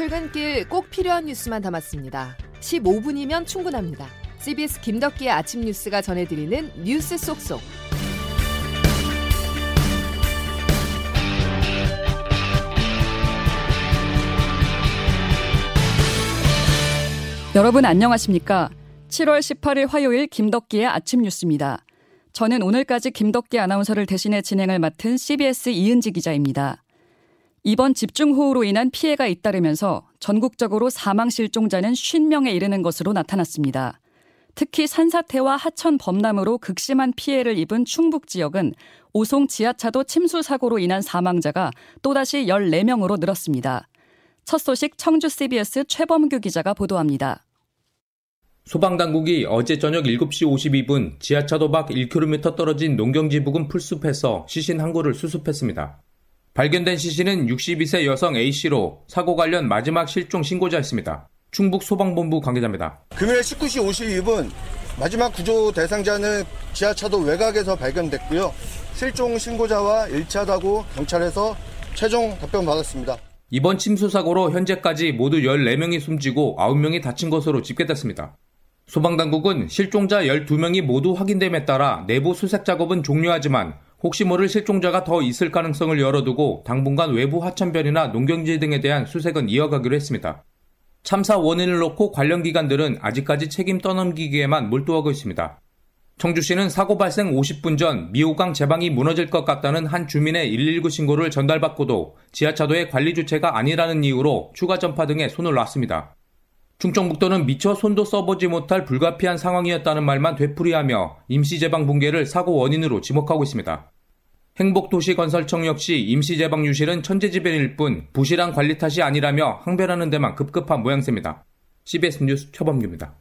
출근길 꼭 필요한 뉴스만 담았습니다. 15분이면 충분합니다. CBS 김덕기의 아침 뉴스가 전해드리는 뉴스 속속. 여러분 안녕하십니까? 7월 18일 화요일 김덕기의 아침 뉴스입니다. 저는 오늘까지 김덕기 아나운서를 대신해 진행을 맡은 CBS 이은지 기자입니다. 이번 집중호우로 인한 피해가 잇따르면서 전국적으로 사망 실종자는 50명에 이르는 것으로 나타났습니다. 특히 산사태와 하천 범람으로 극심한 피해를 입은 충북 지역은 오송 지하차도 침수 사고로 인한 사망자가 또다시 14명으로 늘었습니다. 첫 소식 청주 CBS 최범규 기자가 보도합니다. 소방당국이 어제 저녁 7시 52분 지하차도 밖 1km 떨어진 농경지 부근 풀숲에서 시신 한 구를 수습했습니다. 발견된 시신은 62세 여성 A씨로 사고 관련 마지막 실종 신고자였습니다. 충북 소방본부 관계자입니다. 금요일 19시 52분 마지막 구조 대상자는 지하차도 외곽에서 발견됐고요. 실종 신고자와 1차 사고 경찰에서 최종 답변 받았습니다. 이번 침수 사고로 현재까지 모두 14명이 숨지고 9명이 다친 것으로 집계됐습니다. 소방당국은 실종자 12명이 모두 확인됨에 따라 내부 수색 작업은 종료하지만 혹시 모를 실종자가 더 있을 가능성을 열어두고 당분간 외부 하천변이나 농경지 등에 대한 수색은 이어가기로 했습니다. 참사 원인을 놓고 관련 기관들은 아직까지 책임 떠넘기기에만 몰두하고 있습니다. 청주시는 사고 발생 50분 전 미호강 제방이 무너질 것 같다는 한 주민의 119 신고를 전달받고도 지하차도의 관리 주체가 아니라는 이유로 추가 전파 등에 손을 놨습니다. 충청북도는 미처 손도 써보지 못할 불가피한 상황이었다는 말만 되풀이하며 임시제방 붕괴를 사고 원인으로 지목하고 있습니다. 행복도시건설청 역시 임시제방 유실은 천재지변일 뿐 부실한 관리 탓이 아니라며 항변하는 데만 급급한 모양새입니다. CBS 뉴스 최범규입니다.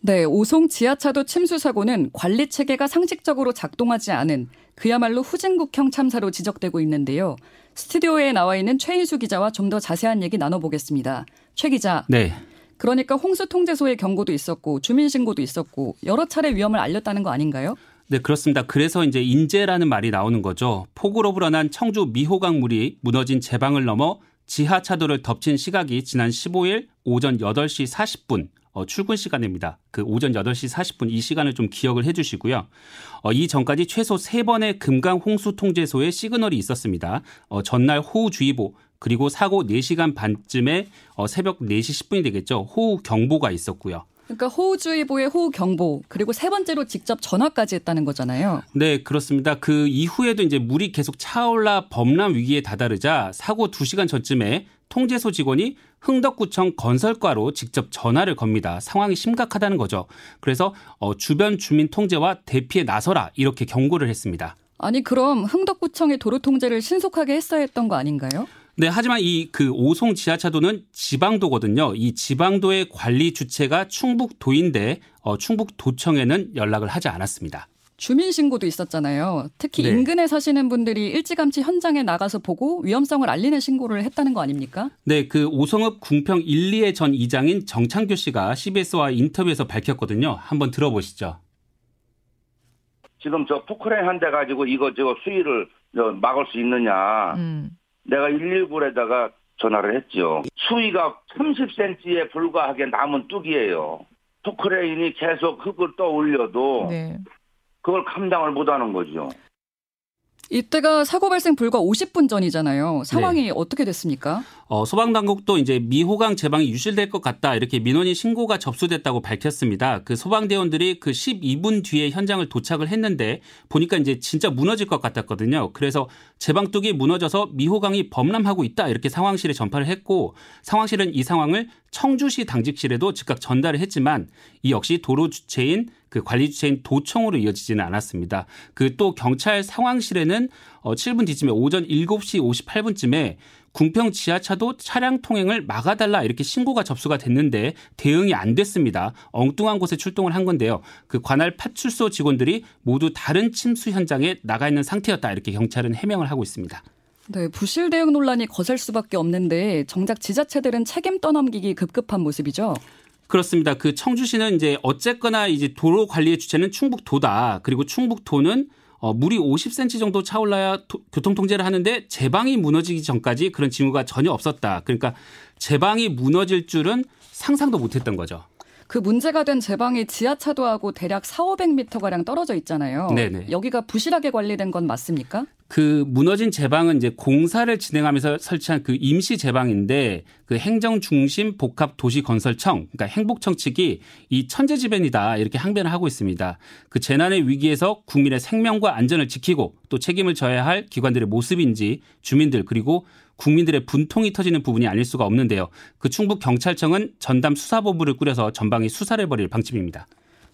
네, 오송 지하차도 침수 사고는 관리 체계가 상식적으로 작동하지 않은 그야말로 후진국형 참사로 지적되고 있는데요. 스튜디오에 나와 있는 최인수 기자와 좀 더 자세한 얘기 나눠보겠습니다. 최 기자. 네. 그러니까 홍수 통제소의 경고도 있었고 주민 신고도 있었고 여러 차례 위험을 알렸다는 거 아닌가요? 네, 그렇습니다. 그래서 이제 인재라는 말이 나오는 거죠. 폭우로 불어난 청주 미호강 물이 무너진 제방을 넘어 지하 차도를 덮친 시각이 지난 15일 오전 8시 40분 어, 출근 시간입니다. 그 오전 8시 40분 이 시간을 좀 기억을 해 주시고요. 어, 이 전까지 최소 3번의 금강 홍수 통제소에 시그널이 있었습니다. 어, 전날 호우주의보 그리고 사고 4시간 반쯤에 어, 새벽 4시 10분이 되겠죠. 호우 경보가 있었고요. 그러니까 호우주의보에 호우경보 그리고 세 번째로 직접 전화까지 했다는 거잖아요. 네, 그렇습니다. 그 이후에도 이제 물이 계속 차올라 범람 위기에 다다르자 사고 2시간 전쯤에 통제소 직원이 흥덕구청 건설과로 직접 전화를 겁니다. 상황이 심각하다는 거죠. 그래서 어, 주변 주민 통제와 대피에 나서라 이렇게 경고를 했습니다. 아니 그럼 흥덕구청의 도로 통제를 신속하게 했어야 했던 거 아닌가요? 네, 하지만 이 그 오송 지하차도는 지방도거든요. 이 지방도의 관리 주체가 충북도인데 어, 충북도청에는 연락을 하지 않았습니다. 주민 신고도 있었잖아요. 특히 네. 인근에 사시는 분들이 일찌감치 현장에 나가서 보고 위험성을 알리는 신고를 했다는 거 아닙니까? 네, 그 오성읍 궁평 1, 2의 전 이장인 정창규 씨가 CBS와 인터뷰에서 밝혔거든요. 한번 들어보시죠. 지금 저 포크레인 한 대 가지고 이거 저 수위를 저 막을 수 있느냐. 음. 내가 119에다가 전화를 했죠. 수위가 30cm에 불과하게 남은 뚝이에요. 포크레인이 계속 흙을 떠올려도 네. 그걸 감당을 못하는 거죠. 이때가 사고 발생 불과 50분 전이잖아요. 네. 상황이 어떻게 됐습니까? 어, 소방당국도 이제 미호강 제방이 유실될 것 같다 이렇게 민원인 신고가 접수됐다고 밝혔습니다. 그 소방대원들이 그 12분 뒤에 현장을 도착을 했는데 보니까 이제 진짜 무너질 것 같았거든요. 그래서 제방뚝이 무너져서 미호강이 범람하고 있다 이렇게 상황실에 전파를 했고 상황실은 이 상황을 청주시 당직실에도 즉각 전달을 했지만 이 역시 도로 주체인 그 관리 주체인 도청으로 이어지지는 않았습니다. 그 또 경찰 상황실에는 어 7분 뒤쯤에 오전 7시 58분쯤에 궁평 지하차도 차량 통행을 막아달라 이렇게 신고가 접수가 됐는데 대응이 안 됐습니다. 엉뚱한 곳에 출동을 한 건데요. 그 관할 파출소 직원들이 모두 다른 침수 현장에 나가 있는 상태였다 이렇게 경찰은 해명을 하고 있습니다. 네, 부실 대응 논란이 거셀 수밖에 없는데 정작 지자체들은 책임 떠넘기기 급급한 모습이죠. 그렇습니다. 그 청주시는 이제 어쨌거나 이제 도로 관리의 주체는 충북도다. 그리고 충북도는 어, 물이 50cm 정도 차올라야 도, 교통 통제를 하는데 제방이 무너지기 전까지 그런 징후가 전혀 없었다. 그러니까 제방이 무너질 줄은 상상도 못했던 거죠. 그 문제가 된 제 방이 지하차도하고 대략 4, 500m 가량 떨어져 있잖아요. 네네. 여기가 부실하게 관리된 건 맞습니까? 그 무너진 제방은 이제 공사를 진행하면서 설치한 그 임시 제방인데 그 행정 중심 복합 도시 건설청 그러니까 행복청 측이 이 천재지변이다 이렇게 항변을 하고 있습니다. 그 재난의 위기에서 국민의 생명과 안전을 지키고 또 책임을 져야 할 기관들의 모습인지 주민들 그리고 국민들의 분통이 터지는 부분이 아닐 수가 없는데요. 그 충북 경찰청은 전담 수사본부를 꾸려서 전방위 수사를 벌일 방침입니다.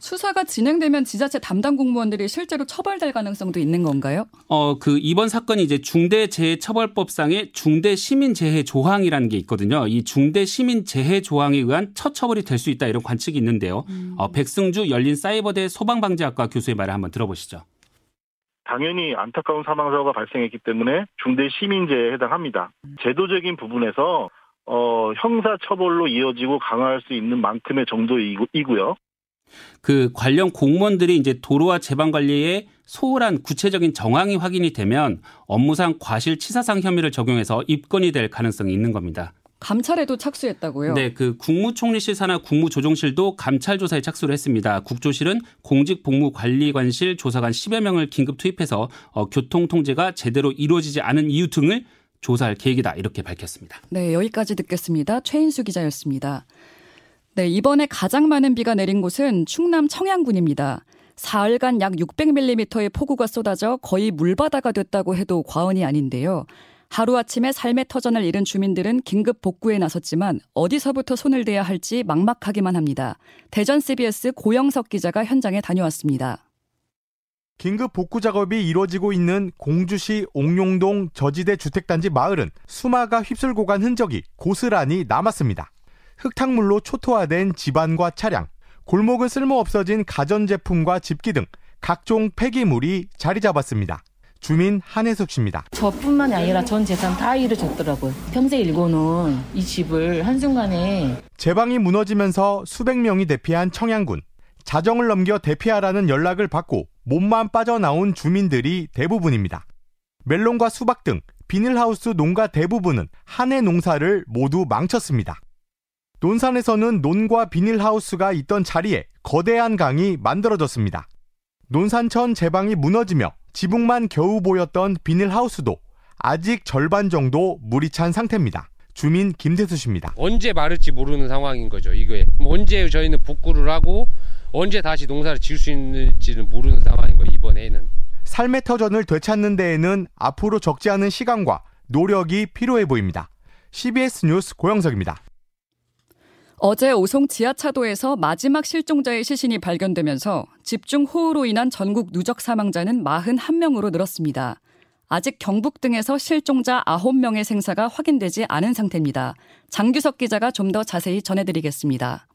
수사가 진행되면 지자체 담당 공무원들이 실제로 처벌될 가능성도 있는 건가요? 어, 그 이번 사건이 이제 중대재해처벌법상의 중대시민재해 조항이라는 게 있거든요. 이 중대시민재해 조항에 의한 첫 처벌이 될 수 있다 이런 관측이 있는데요. 음. 어, 백승주 열린 사이버대 소방방지학과 교수의 말을 한번 들어보시죠. 당연히 안타까운 사망 사고가 발생했기 때문에 중대 시민재해에 해당합니다. 제도적인 부분에서 어, 형사 처벌로 이어지고 강화할 수 있는 만큼의 정도이고요. 그 관련 공무원들이 이제 도로와 제방 관리에 소홀한 구체적인 정황이 확인이 되면 업무상 과실치사상 혐의를 적용해서 입건이 될 가능성이 있는 겁니다. 감찰에도 착수했다고요? 네, 그 국무총리실 산하 국무조정실도 감찰 조사에 착수를 했습니다. 국조실은 공직복무관리관실 조사관 10여 명을 긴급 투입해서 어, 교통 통제가 제대로 이루어지지 않은 이유 등을 조사할 계획이다 이렇게 밝혔습니다. 네, 여기까지 듣겠습니다. 최인수 기자였습니다. 네, 이번에 가장 많은 비가 내린 곳은 충남 청양군입니다. 사흘간 약 600mm의 폭우가 쏟아져 거의 물바다가 됐다고 해도 과언이 아닌데요. 하루아침에 삶의 터전을 잃은 주민들은 긴급 복구에 나섰지만 어디서부터 손을 대야 할지 막막하기만 합니다. 대전 CBS 고영석 기자가 현장에 다녀왔습니다. 긴급 복구 작업이 이루어지고 있는 공주시 옥룡동 저지대 주택단지 마을은 수마가 휩쓸고 간 흔적이 고스란히 남았습니다. 흙탕물로 초토화된 집안과 차량, 골목은 쓸모없어진 가전제품과 집기 등 각종 폐기물이 자리 잡았습니다. 주민 한혜숙 씨입니다. 저뿐만이 아니라 전 재산 다 잃어졌더라고요. 평생 일고는 이 집을 한순간에 제방이 무너지면서 수백 명이 대피한 청양군. 자정을 넘겨 대피하라는 연락을 받고 몸만 빠져나온 주민들이 대부분입니다. 멜론과 수박 등 비닐하우스 농가 대부분은 한해 농사를 모두 망쳤습니다. 논산에서는 논과 비닐하우스가 있던 자리에 거대한 강이 만들어졌습니다. 논산천 제방이 무너지며 지붕만 겨우 보였던 비닐하우스도 아직 절반 정도 물이 찬 상태입니다. 주민 김대수 씨입니다. 언제 마를지 모르는 상황인 거죠. 이거에 언제 저희는 복구를 하고 언제 다시 농사를 지을 수 있는지는 모르는 상황인 거예요. 이번에는 삶의 터전을 되찾는 데에는 앞으로 적지 않은 시간과 노력이 필요해 보입니다. CBS 뉴스 고영석입니다. 어제 오송 지하차도에서 마지막 실종자의 시신이 발견되면서 집중 호우로 인한 전국 누적 사망자는 41명으로 늘었습니다. 아직 경북 등에서 실종자 9명의 생사가 확인되지 않은 상태입니다. 장규석 기자가 좀 더 자세히 전해드리겠습니다.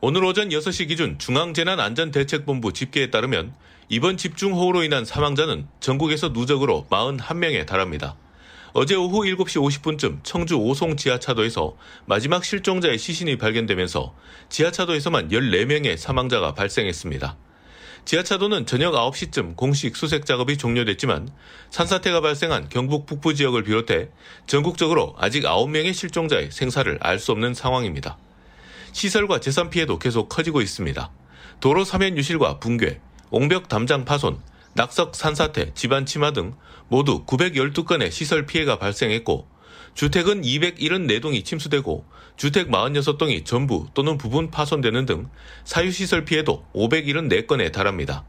오늘 오전 6시 기준 중앙재난안전대책본부 집계에 따르면 이번 집중호우로 인한 사망자는 전국에서 누적으로 41명에 달합니다. 어제 오후 7시 50분쯤 청주 오송 지하차도에서 마지막 실종자의 시신이 발견되면서 지하차도에서만 14명의 사망자가 발생했습니다. 지하차도는 저녁 9시쯤 공식 수색 작업이 종료됐지만 산사태가 발생한 경북 북부 지역을 비롯해 전국적으로 아직 9명의 실종자의 생사를 알 수 없는 상황입니다. 시설과 재산 피해도 계속 커지고 있습니다. 도로 사면 유실과 붕괴, 옹벽 담장 파손, 낙석 산사태, 집안 침하 등 모두 912건의 시설 피해가 발생했고 주택은 274동이 침수되고 주택 46동이 전부 또는 부분 파손되는 등 사유시설 피해도 574건에 달합니다.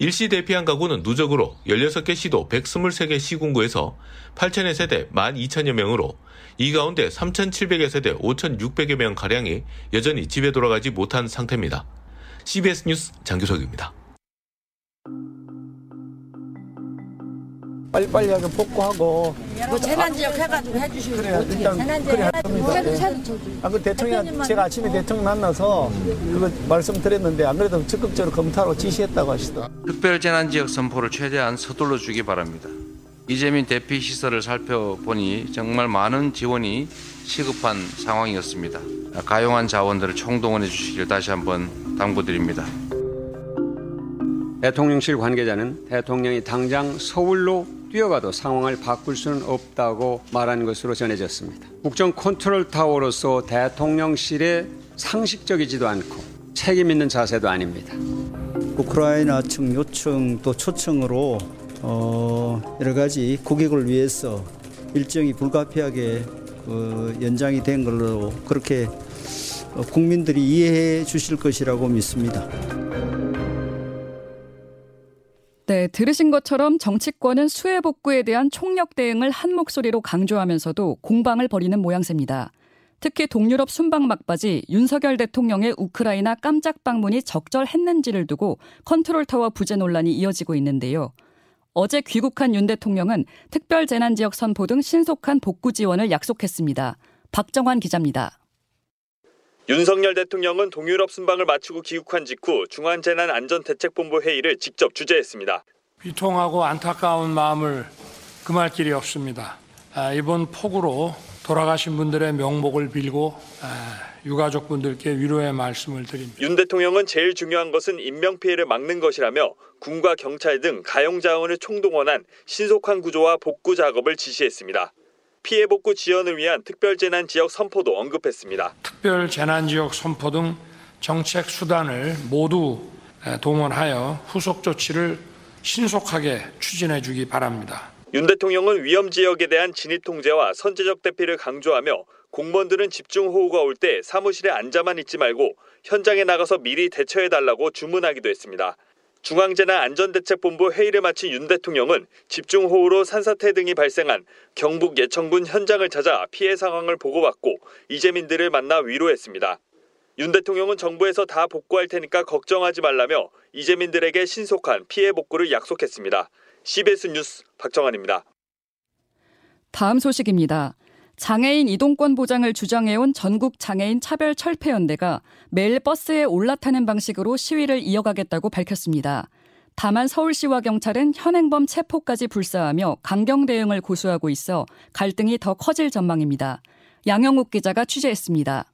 일시 대피한 가구는 누적으로 16개 시도 123개 시군구에서 8천여 세대 12,000여 명으로 이 가운데 3,700여 세대 5,600여 명 가량이 여전히 집에 돌아가지 못한 상태입니다. CBS 뉴스 장규석입니다. 빨리빨리 하게 복구하고 뭐 재난지역 해가지고 해주시면 그래 일단 그래 합니다. 아, 그 대통령 제가 아침에 대통령 만나서 그거 말씀드렸는데 안 그래도 적극적으로 검토하고 지시했다고 하시더. 특별재난지역 선포를 최대한 서둘러 주기 바랍니다. 이재민 대피 시설을 살펴보니 정말 많은 지원이 시급한 상황이었습니다. 가용한 자원들을 총동원해 주시길 다시 한번 당부드립니다. 대통령실 관계자는 대통령이 당장 서울로 뛰어가도 상황을 바꿀 수는 없다고 말한 것으로 전해졌습니다. 국정 컨트롤 타워로서 대통령실에 상식적이지도 않고 책임 있는 자세도 아닙니다. 우크라이나 측 요청 또 초청으로 어, 여러 가지 고객을 위해서 일정이 불가피하게 어, 연장이 된 걸로 그렇게 어, 국민들이 이해해 주실 것이라고 믿습니다. 들으신 것처럼 정치권은 수해 복구에 대한 총력 대응을 한 목소리로 강조하면서도 공방을 벌이는 모양새입니다. 특히 동유럽 순방 막바지 윤석열 대통령의 우크라이나 깜짝 방문이 적절했는지를 두고 컨트롤 타워 부재 논란이 이어지고 있는데요. 어제 귀국한 윤 대통령은 특별 재난 지역 선포 등 신속한 복구 지원을 약속했습니다. 박정환 기자입니다. 윤석열 대통령은 동유럽 순방을 마치고 귀국한 직후 중앙재난안전대책본부 회의를 직접 주재했습니다. 비통하고 안타까운 마음을 금할 길이 없습니다. 아, 이번 폭우로 돌아가신 분들의 명복을 빌고 아, 유가족분들께 위로의 말씀을 드립니다. 윤 대통령은 제일 중요한 것은 인명피해를 막는 것이라며 군과 경찰 등 가용 자원을 총동원한 신속한 구조와 복구 작업을 지시했습니다. 피해 복구 지원을 위한 특별재난 지역 선포도 언급했습니다. 특별 재난 지역 선포 등 정책 수단을 모두 동원하여 후속 조치를 신속하게 추진해 주기 바랍니다. 윤 대통령은 위험 지역에 대한 진입 통제와 선제적 대피를 강조하며 공무원들은 집중 호우가 올 때 사무실에 앉아만 있지 말고 현장에 나가서 미리 대처해 달라고 주문하기도 했습니다. 중앙재난안전대책본부 회의를 마친 윤 대통령은 집중호우로 산사태 등이 발생한 경북 예천군 현장을 찾아 피해 상황을 보고받고 이재민들을 만나 위로했습니다. 윤 대통령은 정부에서 다 복구할 테니까 걱정하지 말라며 이재민들에게 신속한 피해 복구를 약속했습니다. CBS 뉴스 박정환입니다. 다음 소식입니다. 장애인 이동권 보장을 주장해온 전국 장애인 차별 철폐연대가 매일 버스에 올라타는 방식으로 시위를 이어가겠다고 밝혔습니다. 다만 서울시와 경찰은 현행범 체포까지 불사하며 강경 대응을 고수하고 있어 갈등이 더 커질 전망입니다. 양영욱 기자가 취재했습니다.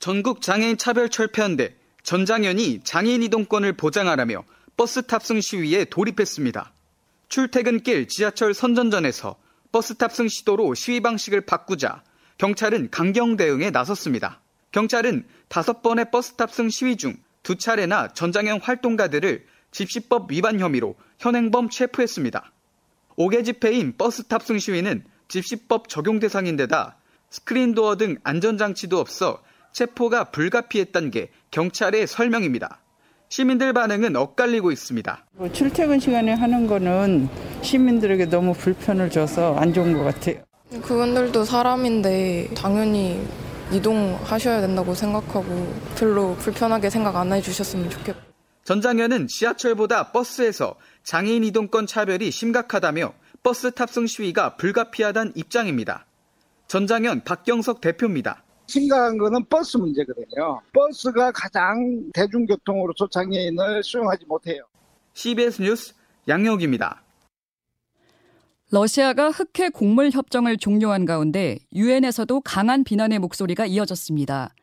전국 장애인 차별 철폐연대 전장현이 장애인 이동권을 보장하라며 버스 탑승 시위에 돌입했습니다. 출퇴근길 지하철 선전전에서 버스 탑승 시도로 시위 방식을 바꾸자 경찰은 강경 대응에 나섰습니다. 경찰은 다섯 번의 버스 탑승 시위 중 두 차례나 전장연 활동가들을 집시법 위반 혐의로 현행범 체포했습니다. 옥외 집회인 버스 탑승 시위는 집시법 적용 대상인데다 스크린도어 등 안전장치도 없어 체포가 불가피했다는 게 경찰의 설명입니다. 시민들 반응은 엇갈리고 있습니다. 뭐 출퇴근 시간에 하는 거는 시민들에게 너무 불편을 줘서 안 좋은 것 같아요. 그분들도 사람인데 당연히 이동하셔야 된다고 생각하고 별로 불편하게 생각 안 해주셨으면 좋겠고. 전 장현은 지하철보다 버스에서 장애인 이동권 차별이 심각하다며 버스 탑승 시위가 불가피하다는 입장입니다. 전 장현 박경석 대표입니다. 심각한 거는 버스 문제거든요. 버스가 가장 대중교통으로서 장애인을 수용하지 못해요. CBS 뉴스 양혁입니다. 러시아가 흑해 곡물 협정을 종료한 가운데 유엔에서도 강한 비난의 목소리가 이어졌습니다.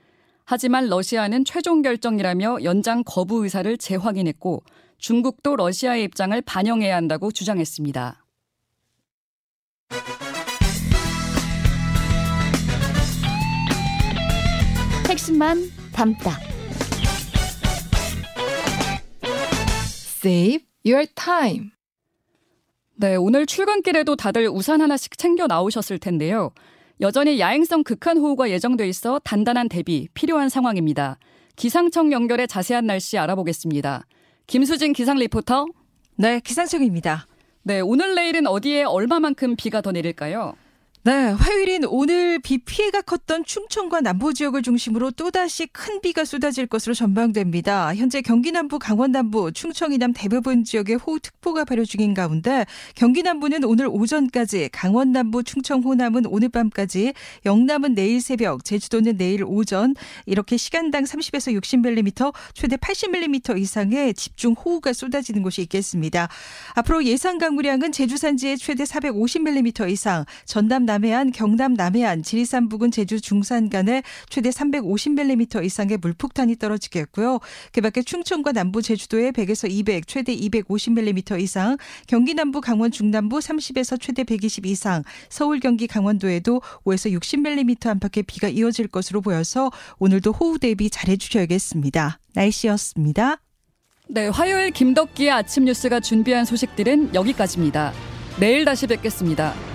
하지만 러시아는 최종 결정이라며 연장 거부 의사를 재확인했고 중국도 러시아의 입장을 반영해야 한다고 주장했습니다. 핵심만 담다. Save your time. 네, 오늘 출근길에도 다들 우산 하나씩 챙겨 나오셨을 텐데요. 여전히 야행성 극한 호우가 예정돼 있어 단단한 대비 필요한 상황입니다. 기상청 연결해 자세한 날씨 알아보겠습니다. 김수진 기상 리포터. 네, 기상청입니다. 네, 오늘 내일은 어디에 얼마만큼 비가 더 내릴까요? 네, 화요일인 오늘 비 피해가 컸던 충청과 남부 지역을 중심으로 또다시 큰 비가 쏟아질 것으로 전망됩니다. 현재 경기 남부, 강원 남부, 충청 이남 대부분 지역에 호우특보가 발효 중인 가운데 경기 남부는 오늘 오전까지, 강원 남부, 충청 호남은 오늘 밤까지, 영남은 내일 새벽, 제주도는 내일 오전 이렇게 시간당 30에서 60mm, 최대 80mm 이상의 집중 호우가 쏟아지는 곳이 있겠습니다. 앞으로 예상 강우량은 제주 산지에 최대 450mm 이상, 전남 남해안, 경남 남해안, 지리산 부근 제주 중산 간에 최대 350mm 이상의 물폭탄이 떨어지겠고요. 그밖에 충청과 남부 제주도에 100에서 200, 최대 250mm 이상, 경기 남부 강원 중남부 30에서 최대 120 이상, 서울 경기 강원도에도 5에서 60mm 안팎의 비가 이어질 것으로 보여서 오늘도 호우 대비 잘해 주셔야겠습니다. 날씨였습니다. 네, 화요일 김덕기의 아침 뉴스가 준비한 소식들은 여기까지입니다. 내일 다시 뵙겠습니다.